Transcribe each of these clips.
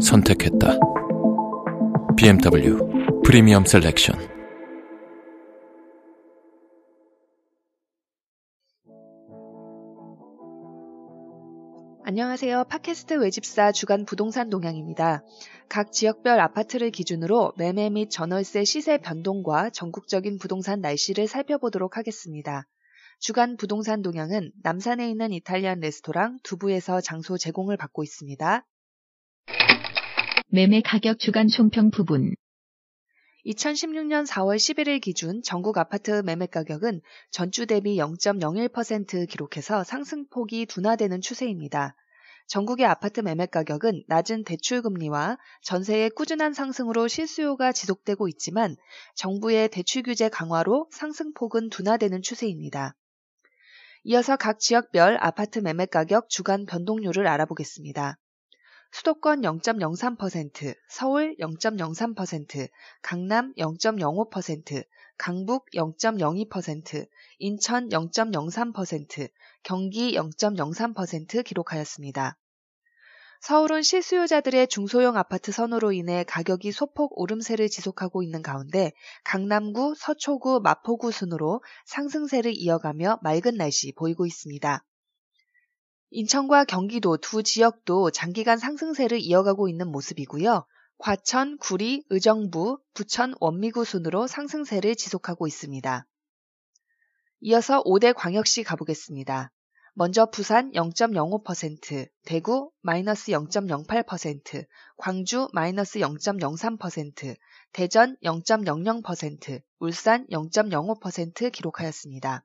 선택했다. BMW 프리미엄 셀렉션. 안녕하세요. 팟캐스트 외집사 주간 부동산 동향입니다. 각 지역별 아파트를 기준으로 매매 및 전월세 시세 변동과 전국적인 부동산 날씨를 살펴보도록 하겠습니다. 주간 부동산 동향은 남산에 있는 이탈리안 레스토랑 두부에서 장소 제공을 받고 있습니다. 매매 가격 주간 총평 부분 2016년 4월 11일 기준 전국 아파트 매매 가격은 전주 대비 0.01% 기록해서 상승폭이 둔화되는 추세입니다. 전국의 아파트 매매 가격은 낮은 대출 금리와 전세의 꾸준한 상승으로 실수요가 지속되고 있지만 정부의 대출 규제 강화로 상승폭은 둔화되는 추세입니다. 이어서 각 지역별 아파트 매매 가격 주간 변동률을 알아보겠습니다. 수도권 0.03%, 서울 0.03%, 강남 0.05%, 강북 0.02%, 인천 0.03%, 경기 0.03% 기록하였습니다. 서울은 실수요자들의 중소형 아파트 선호로 인해 가격이 소폭 오름세를 지속하고 있는 가운데 강남구, 서초구, 마포구 순으로 상승세를 이어가며 맑은 날씨 보이고 있습니다. 인천과 경기도 두 지역도 장기간 상승세를 이어가고 있는 모습이고요. 과천, 구리, 의정부, 부천, 원미구 순으로 상승세를 지속하고 있습니다. 이어서 5대 광역시 가보겠습니다. 먼저 부산 0.05%, 대구 마이너스 0.08%, 광주 마이너스 0.03%, 대전 0.00%, 울산 0.05% 기록하였습니다.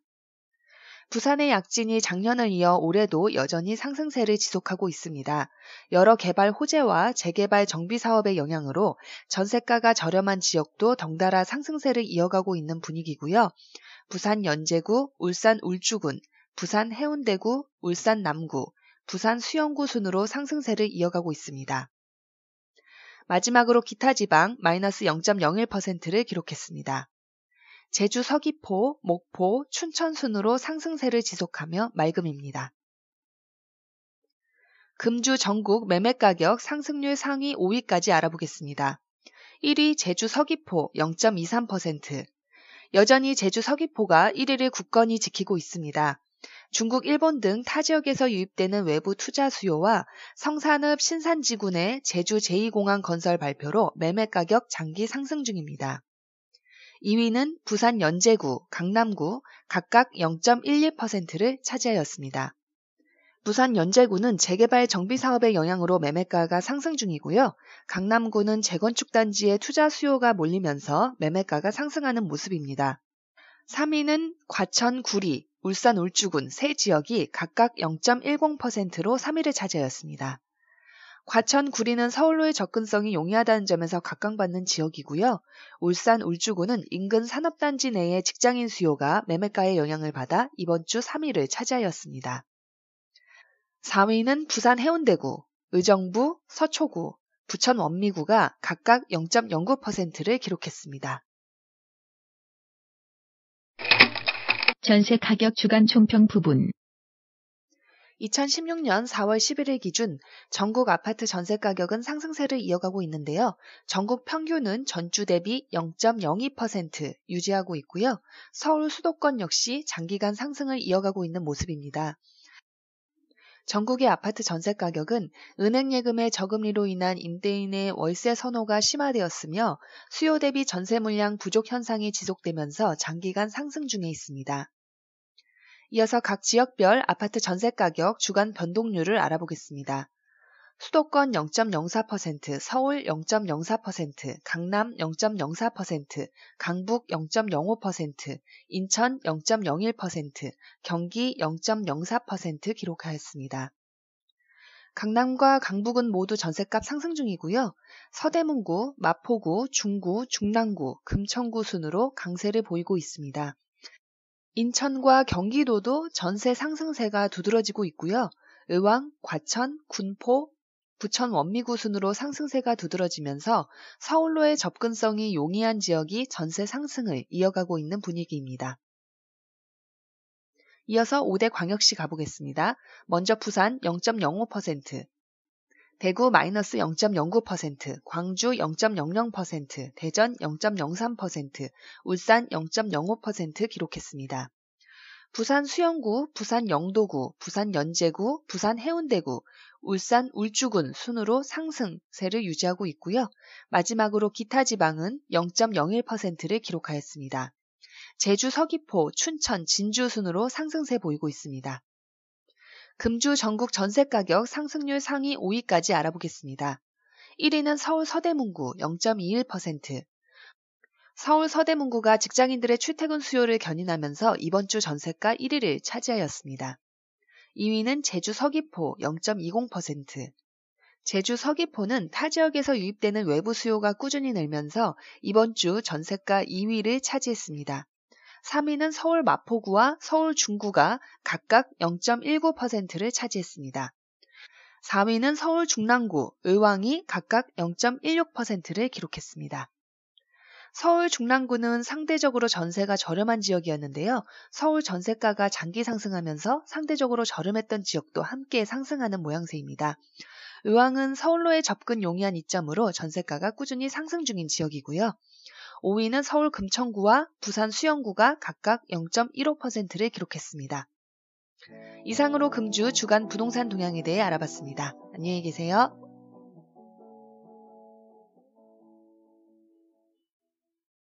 부산의 약진이 작년을 이어 올해도 여전히 상승세를 지속하고 있습니다. 여러 개발 호재와 재개발 정비 사업의 영향으로 전세가가 저렴한 지역도 덩달아 상승세를 이어가고 있는 분위기고요. 부산 연제구, 울산 울주군, 부산 해운대구, 울산 남구, 부산 수영구 순으로 상승세를 이어가고 있습니다. 마지막으로 기타 지방 마이너스 0.01%를 기록했습니다. 제주 서귀포, 목포, 춘천 순으로 상승세를 지속하며 맑음입니다. 금주 전국 매매 가격 상승률 상위 5위까지 알아보겠습니다. 1위 제주 서귀포 0.23%. 여전히 제주 서귀포가 1위를 굳건히 지키고 있습니다. 중국, 일본 등 타 지역에서 유입되는 외부 투자 수요와 성산읍 신산지군의 제주 제2공항 건설 발표로 매매 가격 장기 상승 중입니다. 2위는 부산 연제구, 강남구 각각 0.12%를 차지하였습니다. 부산 연제구는 재개발 정비 사업의 영향으로 매매가가 상승 중이고요. 강남구는 재건축 단지에 투자 수요가 몰리면서 매매가가 상승하는 모습입니다. 3위는 과천, 구리, 울산 울주군 세 지역이 각각 0.10%로 3위를 차지하였습니다. 과천 구리는 서울로의 접근성이 용이하다는 점에서 각광받는 지역이고요. 울산 울주구는 인근 산업단지 내의 직장인 수요가 매매가의 영향을 받아 이번 주 3위를 차지하였습니다. 4위는 부산 해운대구, 의정부, 서초구, 부천 원미구가 각각 0.09%를 기록했습니다. 전세 가격 주간 총평 부분 2016년 4월 11일 기준 전국 아파트 전세 가격은 상승세를 이어가고 있는데요. 전국 평균은 전주 대비 0.02% 유지하고 있고요. 서울 수도권 역시 장기간 상승을 이어가고 있는 모습입니다. 전국의 아파트 전세 가격은 은행 예금의 저금리로 인한 임대인의 월세 선호가 심화되었으며 수요 대비 전세 물량 부족 현상이 지속되면서 장기간 상승 중에 있습니다. 이어서 각 지역별 아파트 전세 가격 주간 변동률을 알아보겠습니다. 수도권 0.04%, 서울 0.04%, 강남 0.04%, 강북 0.05%, 인천 0.01%, 경기 0.04% 기록하였습니다. 강남과 강북은 모두 전셋값 상승 중이고요. 서대문구, 마포구, 중구, 중랑구, 금천구 순으로 강세를 보이고 있습니다. 인천과 경기도도 전세 상승세가 두드러지고 있고요. 의왕, 과천, 군포, 부천 원미구 순으로 상승세가 두드러지면서 서울로의 접근성이 용이한 지역이 전세 상승을 이어가고 있는 분위기입니다. 이어서 5대 광역시 가보겠습니다. 먼저 부산 0.05%, 대구 마이너스 0.09%, 광주 0.00%, 대전 0.03%, 울산 0.05% 기록했습니다. 부산 수영구, 부산 영도구, 부산 연제구, 부산 해운대구, 울산 울주군 순으로 상승세를 유지하고 있고요. 마지막으로 기타 지방은 0.01%를 기록하였습니다. 제주 서귀포, 춘천, 진주 순으로 상승세 보이고 있습니다. 금주 전국 전세 가격 상승률 상위 5위까지 알아보겠습니다. 1위는 서울 서대문구 0.21%. 서울 서대문구가 직장인들의 출퇴근 수요를 견인하면서 이번 주 전세가 1위를 차지하였습니다. 2위는 제주 서귀포 0.20%. 제주 서귀포는 타 지역에서 유입되는 외부 수요가 꾸준히 늘면서 이번 주 전세가 2위를 차지했습니다. 3위는 서울 마포구와 서울 중구가 각각 0.19%를 차지했습니다. 4위는 서울 중랑구, 의왕이 각각 0.16%를 기록했습니다. 서울 중랑구는 상대적으로 전세가 저렴한 지역이었는데요. 서울 전세가가 장기 상승하면서 상대적으로 저렴했던 지역도 함께 상승하는 모양새입니다. 의왕은 서울로의 접근 용이한 이점으로 전세가가 꾸준히 상승 중인 지역이고요. 5위는 서울 금천구와 부산 수영구가 각각 0.15%를 기록했습니다. 이상으로 금주 주간 부동산 동향에 대해 알아봤습니다. 안녕히 계세요.